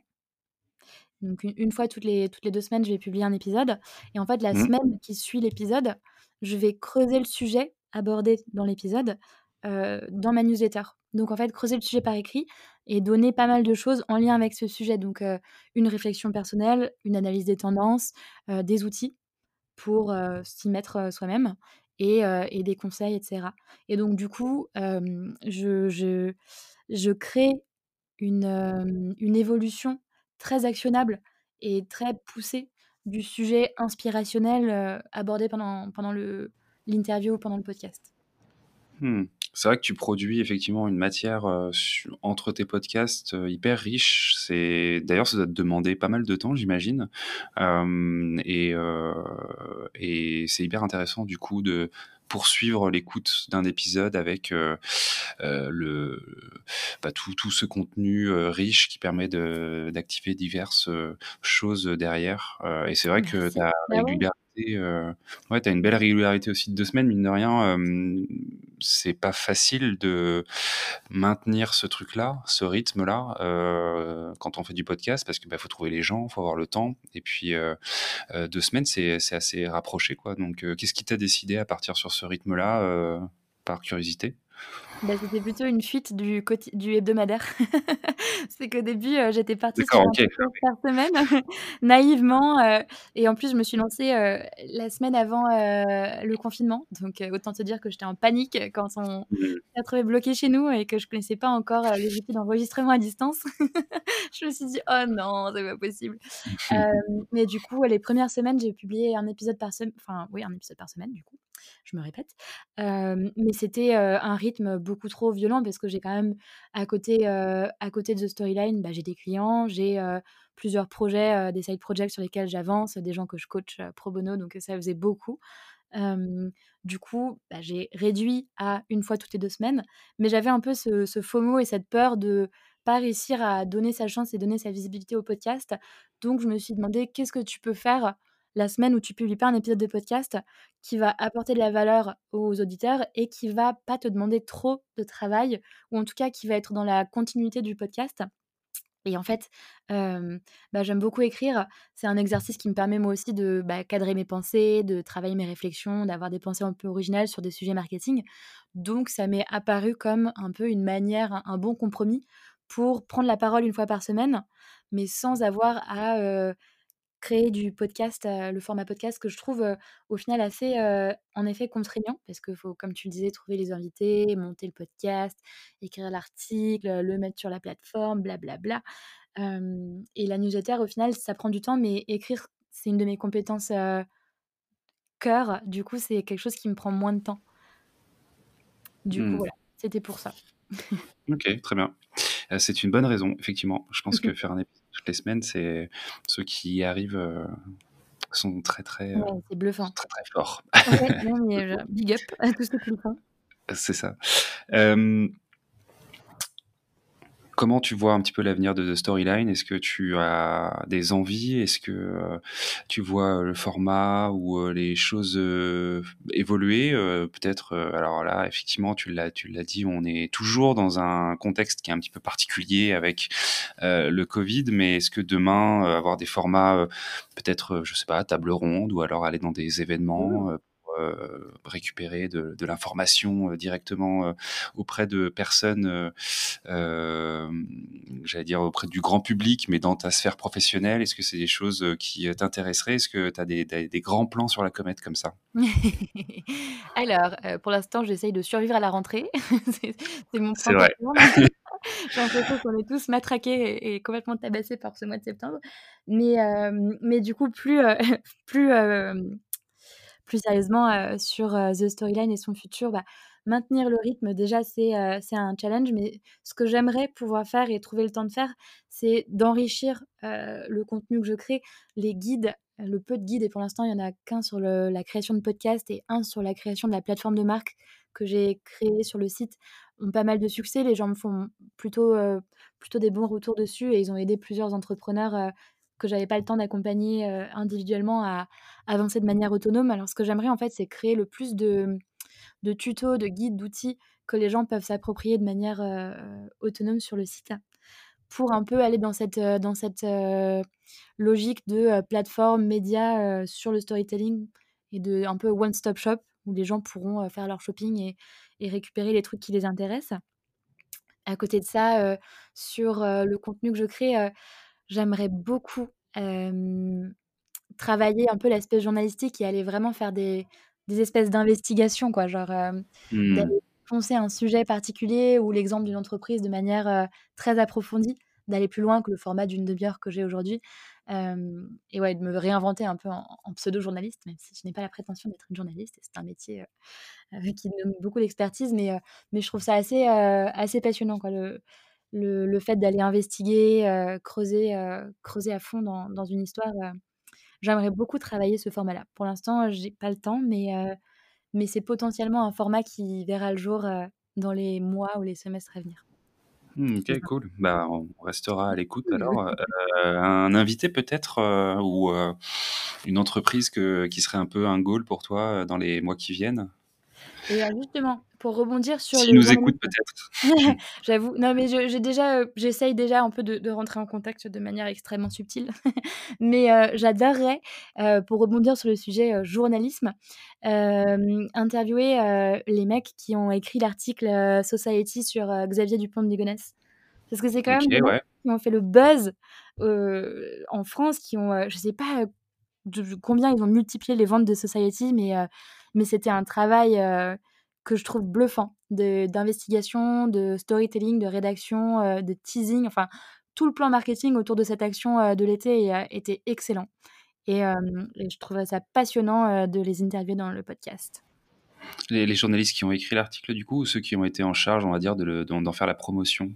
Donc une une fois toutes les toutes les 2 semaines, je vais publier un épisode et en fait, la Mmh. semaine qui suit l'épisode, je vais creuser le sujet abordé dans l'épisode, heu, dans ma newsletter. Donc en fait, creuser le sujet par écrit et donner pas mal de choses en lien avec ce sujet. Donc, heu, une réflexion personnelle, une analyse des tendances, heu, des outils pour, s'y mettre, soi-même et des conseils et cetera. Et donc du coup, je crée une, évolution très actionnable et très poussée du sujet inspirationnel, abordé pendant l'interview ou pendant le podcast. Mmh. C'est vrai que tu produis effectivement une matière, su entre tes podcasts, heu, hyper riche. C'est d'ailleurs, ça doit te demander pas mal de temps, j'imagine. Hem et et c'est hyper intéressant du coup de poursuivre l'écoute d'un épisode avec, heu, le bah, tout tout ce contenu, riche qui permet d'activer diverses, choses, derrière. Et c'est vrai que Merci. ta Bah ouais. Heu, ouais, tu as une belle régularité aussi de 2 semaines, mine de rien, hem, c'est pas facile de maintenir ce truc-là, ce rythme-là, heu, quand on fait du podcast parce que, bah, faut trouver les gens, faut avoir le temps et puis, 2 semaines, c'est assez rapproché, quoi donc qu'est-ce qui t'a décidé à partir sur ce rythme-là, par curiosité? Bah, c'était plutôt une fuite du du hebdomadaire. C'est qu'au début, heu, j'étais partie sur D'accord, un OK. podcast par semaine, naïvement, heu et en plus, je me suis lancée, heu, la semaine avant, le confinement. Donc autant te dire que j'étais en panique quand on Mmh. s'est retrouvés bloqués chez nous et que je connaissais pas encore, les outils d'enregistrement à distance. Je me suis dit: «Oh non, c'est pas possible». Mais du coup, les premières semaines, j'ai publié un épisode par sem enfin, oui, un épisode par semaine, du coup, je me répète. Mais c'était, un rythme beaucoup trop violent parce que j'ai quand même à côté, à côté de The Storyline, bah, j'ai des clients, j'ai, plusieurs projets, des side projects sur lesquels j'avance, des gens que je coach, pro bono, donc ça faisait beaucoup. Du coup, bah, j'ai réduit à une fois toutes les 2 semaines, mais j'avais un peu ce ce FOMO et cette peur de pas réussir à donner sa chance et donner sa visibilité au podcast. Donc je me suis demandé: «Qu'est-ce que tu peux faire la semaine où tu publies pas un épisode de podcast qui va apporter de la valeur aux auditeurs et qui va pas te demander trop de travail ou en tout cas qui va être dans la continuité du podcast?» Et en fait, bah, j'aime beaucoup écrire. C'est un exercice qui me permet moi aussi de, bah, cadrer mes pensées, de travailler mes réflexions, d'avoir des pensées un peu originales sur des sujets marketing. Donc ça m'est apparu comme un peu une manière, un bon compromis pour prendre la parole une fois par semaine, mais sans avoir à, créer du podcast, le format podcast que je trouve, au final assez, en effet contraignant parce qu'il faut, comme tu le disais, trouver les invités, monter le podcast, écrire l'article, le mettre sur la plateforme, blablabla. et la newsletter, au final, ça prend du temps, mais écrire, c'est une de mes compétences, cœur. Du coup, c'est quelque chose qui me prend moins de temps. Du coup, Mmh. voilà, c'était pour ça. OK, très bien. C'est une bonne raison, effectivement. Je pense que faire un épisode toutes les semaines, c'est ceux qui y arrivent, heu, sont très, très, Ouais, bluffant. sont très, très forts. Ouais, non mais heu, big up à tous ceux qui le font. C'est ça. Comment tu vois un petit peu l'avenir de The Storyline? Est-ce que tu as des envies? Est-ce que, heu, tu vois le format ou, heu, les choses, évoluer? Peut-être, alors là, effectivement, tu l'as tu l'as dit, on est toujours dans un contexte qui est un petit peu particulier avec, le covid, mais est-ce que demain, avoir des formats, peut-être, je sais pas, table ronde ou alors aller dans des événements, heu, récupérer de de l'information, heu, directement, heu, auprès de personnes, j'allais dire auprès du grand public, mais dans ta sphère professionnelle? Est-ce que c'est des choses, qui, t'intéresseraient? Est-ce que tu as des des des grands plans sur la comète comme ça? Alors, pour l'instant, j'essaye de survivre à la rentrée. C'est mon vrai. tournant. J'ai l'impression qu'on est tous matraqués et complètement tabassés par ce mois de septembre. Mais mais du coup, plus, plus, plus sérieusement, heu, sur, heu, The Storyline et son futur, bah, maintenir le rythme déjà c'est, heu, c'est un challenge, mais ce que j'aimerais pouvoir faire et trouver le temps de faire, c'est d'enrichir, le contenu que je crée. Les guides, le peu de guides et pour l'instant, il y en a qu'1 sur la création de podcast et 1 sur la création de la plateforme de marque que j'ai créée sur le site, ont pas mal de succès. Les gens me font plutôt, plutôt des bons retours dessus et ils ont aidé plusieurs entrepreneurs, que j'avais pas le temps d'accompagner, heu, individuellement à avancer de manière autonome. Alors ce que j'aimerais, en fait, c'est créer le plus de de tutos, de guides, d'outils que les gens peuvent s'approprier de manière, heu, autonome sur le site pour un peu aller dans cette, heu, dans cette, logique de, plateforme média, sur le storytelling et de un peu one stop shop où les gens pourront, faire leur shopping et et récupérer les trucs qui les intéressent. À côté de ça, sur, le contenu que je crée, j'aimerais beaucoup, travailler un peu l'aspect journalistique et aller vraiment faire des des espèces d'investigations, quoi. Genre, hem, Mmh. d'aller un sujet particulier ou l'exemple d'une entreprise de manière, très approfondie, d'aller plus loin que le format d'une 1/2 heure que j'ai aujourd'hui. Et ouais, de me réinventer un peu en en pseudo journaliste, même si je n'ai pas la prétention d'être une journaliste c'est un métier, heu, qui demande beaucoup d'expertise, mais mais je trouve ça assez, assez passionnant, quoi, le le le fait d'aller investiguer, heu, creuser, heu, creuser à fond dans dans une histoire, heu, j'aimerais beaucoup travailler ce format-là. Pour l'instant, j'ai pas le temps, mais mais c'est potentiellement un format qui verra le jour, dans les mois ou les semestres à venir. Mmh, OK, cool. Bah, on restera à l'écoute alors, un invité peut-être, ou une entreprise que qui serait un peu un goal pour toi, dans les mois qui viennent? Et alors justement, pour rebondir sur le S'ils nous journalisme, peut-être. j'avoue, non mais j'ai déjà, heu, j'essaye déjà un peu de de rentrer en contact de manière extrêmement subtile. Mais heu, j'adorerais, pour rebondir sur le sujet, journalisme, interviewer, les mecs qui ont écrit l'article, Society sur, Xavier Dupont de Ligonnès. Parce que c'est quand même ouais. qui ont fait le buzz, en France, qui ont, je sais pas, de combien ils ont multiplié les ventes de Society, mais mais c'était un travail, que je trouve bluffant de d'investigation, de storytelling, de rédaction, de teasing, enfin tout le plan marketing autour de cette action, de l'été était excellent et je trouverais ça passionnant, de les interviewer dans le podcast. Les journalistes qui ont écrit l'article du coup ou ceux qui ont été en charge, on va dire, de d'en d'en faire la promotion?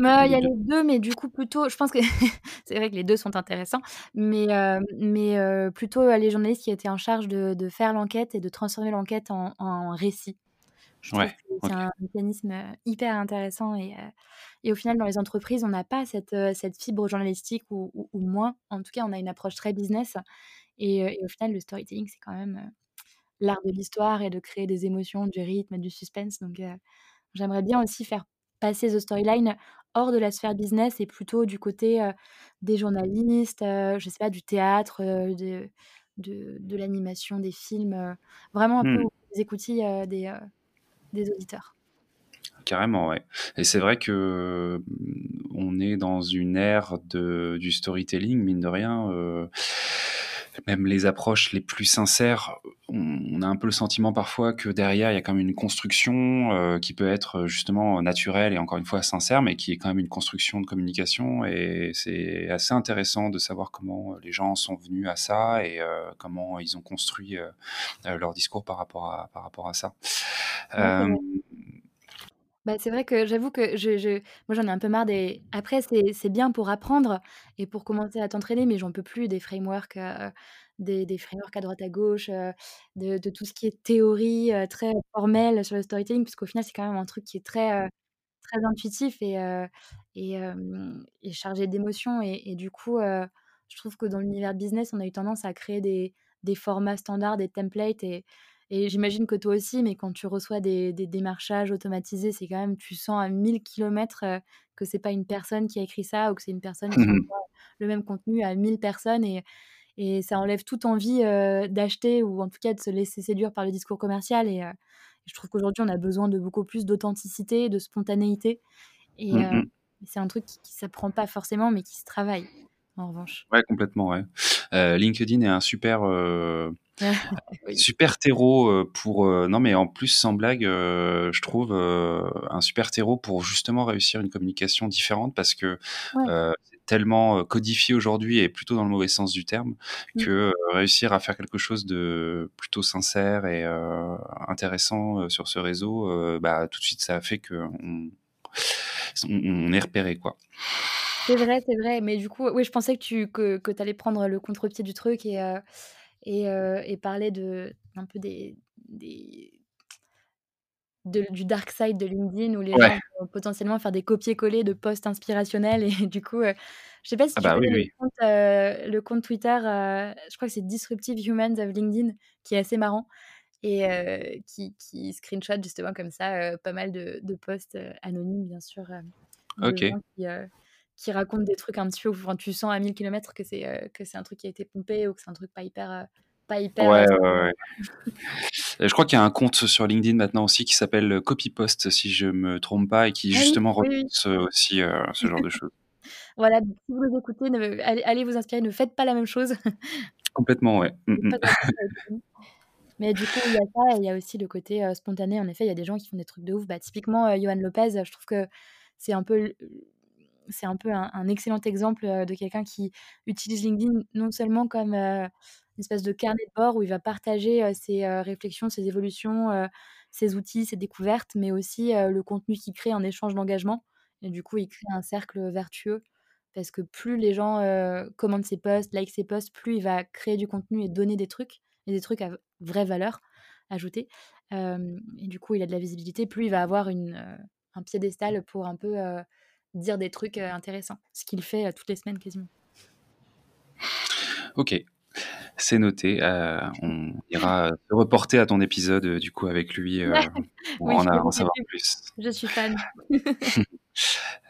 Bah, il y a 2? les 2, mais du coup plutôt je pense que c'est vrai que les 2 sont intéressants, mais heu, mais heu, plutôt, les journalistes qui étaient en charge de de faire l'enquête et de transformer l'enquête en en récit. Je trouve Ouais, c'est un mécanisme, heu, hyper intéressant et et au final dans les entreprises, on n'a pas cette, cette fibre journalistique ou ou ou moins. En tout cas, on a une approche très business et et au final, le storytelling, c'est quand même, l'art de l'histoire et de créer des émotions, du rythme, du suspense donc j'aimerais bien aussi faire passer The Storyline hors de la sphère business et plutôt du côté, des journalistes, heu, je sais pas, du théâtre, de de de l'animation, des films, vraiment un peu Mmh. aux écoutilles, heu, des, des auditeurs. Carrément, ouais. Et c'est vrai que, mmh, on est dans une ère de du storytelling, mine de rien, même les approches les plus sincères, on a un peu le sentiment parfois que derrière, il y a quand même une construction, heu, qui peut être, justement naturelle et encore une fois sincère, mais qui est quand même une construction de communication et c'est assez intéressant de savoir comment, les gens sont venus à ça et comment ils ont construit, leur discours par rapport à par rapport à ça. Ouais. Bah, c'est vrai que j'avoue que je je moi, j'en ai un peu marre des après c'est c'est bien pour apprendre et pour commencer à t'entraîner, mais j'en peux plus des frameworks, heu, des des frameworks à droite à gauche, heu, de tout ce qui est théorie, heu, très formelle sur le storytelling, puisqu'au final, c'est quand même un truc qui est très, très intuitif et et chargé d'émotions et du coup, je trouve que dans l'univers business, on a eu tendance à créer des des formats standards, des templates et et j'imagine que toi aussi, mais quand tu reçois des des démarchages automatisés, c'est quand même tu sens à 1000 kilomètres, heu, que c'est pas une personne qui a écrit ça ou que c'est une personne qui envoie le même contenu à 1000 personnes et et ça enlève toute envie, heu, d'acheter ou en tout cas de se laisser séduire par le discours commercial et heu, je trouve qu'aujourd'hui, on a besoin de beaucoup plus d'authenticité, de spontanéité et Mmh c'est un truc qui qui s'apprend pas forcément, mais qui se travaille, en revanche. Ouais, complètement, ouais. Heu, LinkedIn est un super, heu, super terreau, heu, pour, heu non, mais en plus, sans blague, heu, je trouve, heu, un super terreau pour justement réussir une communication différente parce que, Ouais. c'est tellement, codifié aujourd'hui et plutôt dans le mauvais sens du terme Mmh. que, réussir à faire quelque chose de plutôt sincère et intéressant, sur ce réseau, bah, tout de suite, ça a fait qu'on on on est repérés, quoi. C'est vrai, c'est vrai, mais du coup, oui, je pensais que tu que que allais prendre le contre-pied du truc et heu et heu et parler de un peu des des de du dark side de LinkedIn où les Ouais. gens vont potentiellement faire des copier-coller de posts inspirationnels et du coup, heu, je sais pas si Ah tu bah, oui, connais le oui. compte, heu, le compte Twitter, je crois que c'est Disruptive Humans of LinkedIn, qui est assez marrant et heu, qui qui screenshot justement comme ça, pas mal de de posts, anonymes bien sûr, de OK. gens qui, heu, qui racontent des trucs un petit peu enfin, tu sens à 1000 kilomètres que c'est, heu, que c'est un truc qui a été pompé ou que c'est un truc pas hyper, heu, pas hyper, Ouais, heu, ouais, ouais, ouais. je crois qu'il y a un compte sur LinkedIn maintenant aussi qui s'appelle Copypost, si je me trompe pas et qui Ah oui, justement oui, heu, aussi, ce genre de choses. Voilà, si vous nous écoutez, ne allez allez vous inspirer, ne faites pas la même chose. Complètement, ouais. Pub avec nous. Mais du coup, il y a ça et il y a aussi le côté, spontané. En effet, il y a des gens qui font des trucs de ouf. Bah, typiquement, Yoann Lopez, je trouve que c'est un peu c'est un peu un excellent exemple, de quelqu'un qui utilise LinkedIn non seulement comme, une espèce de carnet de bord où il va partager, ses, réflexions, ses évolutions, ses outils, ses découvertes, mais aussi, le contenu qu'il crée en échange d'engagement. Et du coup, il crée un cercle, vertueux parce que plus les gens, heu, commentent ses posts, likent ses posts, plus il va créer du contenu et donner des trucs et des trucs à vraie valeur ajoutée, et du coup, il a de la visibilité, plus il va avoir une, un piédestal pour un peu, dire des trucs, heu, intéressants. Ce qu'il fait, heu, toutes les semaines quasiment. OK, c'est noté, heu, on ira, se reporter à ton épisode, du coup avec lui, pour Oui, en savoir plus. Je suis fan.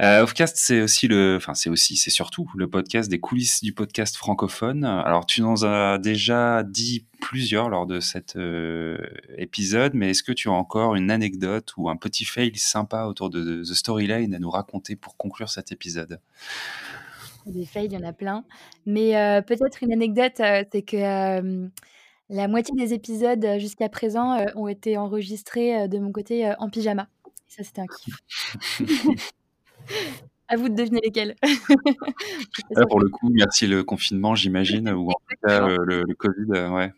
Heu, Offcast, c'est aussi le enfin, c'est aussi, c'est surtout le podcast des coulisses du podcast francophone. Alors tu nous as déjà dit plusieurs lors de cet, heu, épisode, mais est-ce que tu as encore une anecdote ou un petit fail sympa autour de The Storyline à nous raconter pour conclure cet épisode? Des fails, il y en a plein, mais heu, peut-être une anecdote, heu, c'est que, la moitié des épisodes, jusqu'à présent, ont été enregistrés, de mon côté, en pyjama. Ça, c'était un kiff. À vous de deviner lesquels. Là, pour le coup, merci le confinement, j'imagine, ou en tout cas, heu, le le covid, heu, ouais.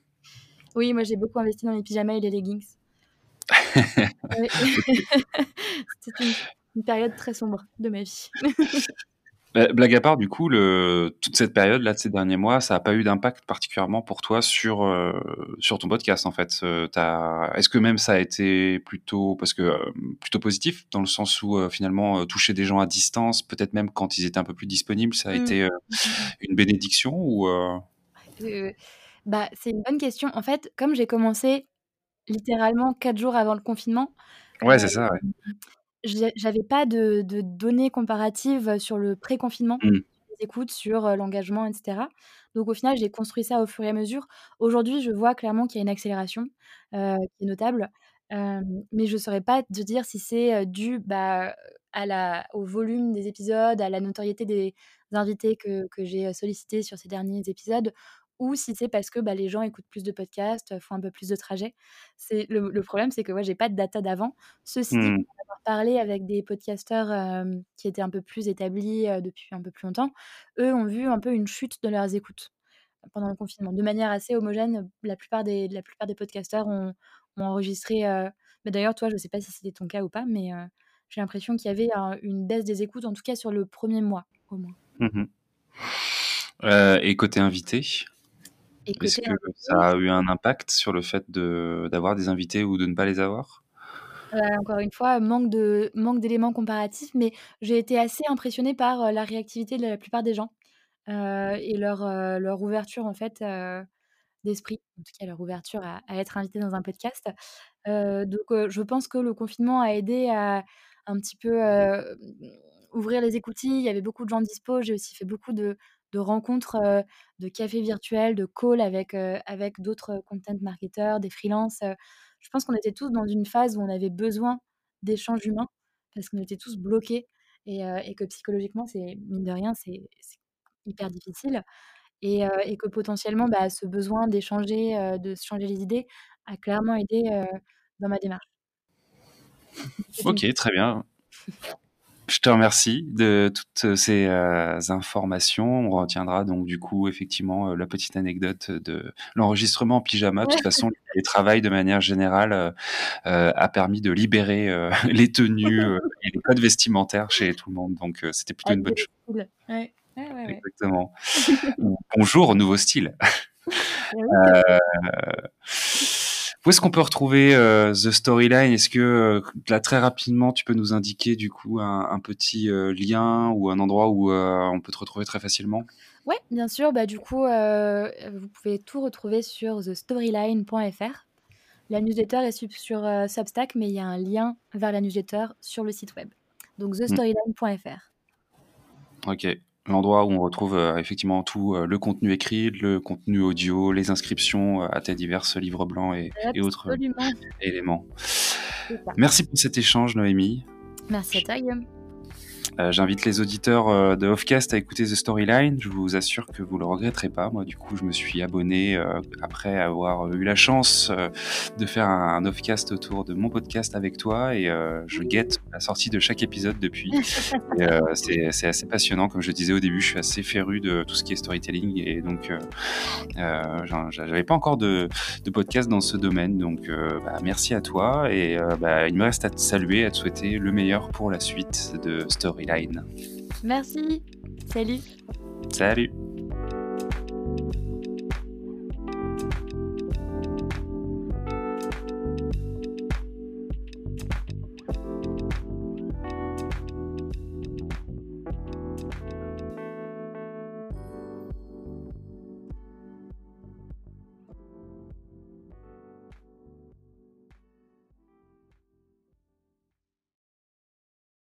Oui, moi, j'ai beaucoup investi dans les pyjamas et les leggings. C'était une une période très sombre de ma vie. Bah, blague à part, du coup, le toute cette période-là de ces derniers mois, ça a pas eu d'impact particulièrement pour toi sur, heu, sur ton podcast, en fait? As est-ce que même ça a été plutôt parce que, hem, plutôt positif dans le sens où, finalement, toucher des gens à distance, peut-être même quand ils étaient un peu plus disponibles, ça a Mmh. été, une bénédiction ou, bah, c'est une bonne question. En fait, comme j'ai commencé littéralement 4 jours avant le confinement, Ouais, c'est ça, ouais. J'avais pas de de données comparatives sur le pré-confinement, Mmh. les écoutes, sur, l'engagement et cetera. Donc au final, j'ai construit ça au fur et à mesure. Aujourd'hui, je vois clairement qu'il y a une accélération, heu, qui est notable. mais je ne saurais pas te dire si c'est dû bah, à la, au volume des épisodes, à la notoriété des invités que, que j'ai sollicités sur ces derniers épisodes, ou si c'est parce que bah, les gens écoutent plus de podcasts, font un peu plus de trajets. C'est le, le problème, c'est que moi, ouais, j'ai pas de data d'avant. Ceci dit, mmh. pour avoir parlé avec des podcasteurs qui étaient un peu plus établis depuis un peu plus longtemps, eux ont vu un peu une chute de leurs écoutes pendant le confinement, de manière assez homogène. La plupart des, la plupart des podcasteurs ont, ont enregistré. mais d'ailleurs, toi, je ne sais pas si c'était ton cas ou pas, mais j'ai l'impression qu'il y avait une baisse des écoutes, en tout cas sur le premier mois au moins. Mmh et côté invité? Est-ce que ça a eu un impact sur le fait d'avoir des invités ou de ne pas les avoir? Encore une fois, manque de manque d'éléments comparatifs, mais j'ai été assez impressionnée par la réactivité de la plupart des gens et leur, leur ouverture en fait d'esprit, en tout cas leur ouverture à, être invité dans un podcast. donc je pense que le confinement a aidé à un petit peu ouvrir les écoutilles. Il y avait beaucoup de gens dispo. J'ai aussi fait beaucoup de, de rencontres, de cafés virtuels, de calls avec, avec d'autres content marketeurs, des freelances. je pense qu'on était tous dans une phase où on avait besoin d'échanges humains parce qu'on était tous bloqués et, et, que psychologiquement, c'est mine de rien, c'est hyper difficile. Et, et, que potentiellement, bah, ce besoin d'échanger, de se changer les idées a clairement aidé dans ma démarche. Ok, très bien. Je te remercie de toutes ces euh, informations. On retiendra donc du coup effectivement euh, la petite anecdote de l'enregistrement en pyjama. De toute façon, le travail de manière générale euh, a permis de libérer les tenues et les codes vestimentaires chez tout le monde. Donc c'était plutôt une bonne chose. Ouais. Exactement. Bonjour, nouveau style. Où est-ce qu'on peut retrouver euh, The Storyline? Est-ce que euh, là très rapidement tu peux nous indiquer du coup un, petit euh, lien ou un endroit où on peut te retrouver très facilement? Oui, bien sûr. Bah, du coup, vous pouvez tout retrouver sur thestoryline.fr. La newsletter est sur Substack, mais il y a un lien vers la newsletter sur le site web. Donc mmh. thestoryline.fr. Ok l'endroit où on retrouve euh, effectivement tout euh, le contenu écrit, le contenu audio, les inscriptions euh, à tes divers livres blancs et, et autres éléments. Merci pour cet échange, Noémie. Merci à toi, Guillaume. Euh, j'invite les auditeurs euh, de Offcast à écouter The Storyline. Je vous assure que vous le regretterez pas. Moi, du coup, je me suis abonné euh, après avoir eu la chance de faire un, Offcast autour de mon podcast avec toi et je guette la sortie de chaque épisode depuis. c'est assez passionnant. Comme je disais au début, je suis assez féru de tout ce qui est storytelling et donc j'avais pas encore de, podcast dans ce domaine. Donc, bah, merci à toi et bah, il me reste à te saluer, à te souhaiter le meilleur pour la suite de Storyline. Merci. Salut. Salut.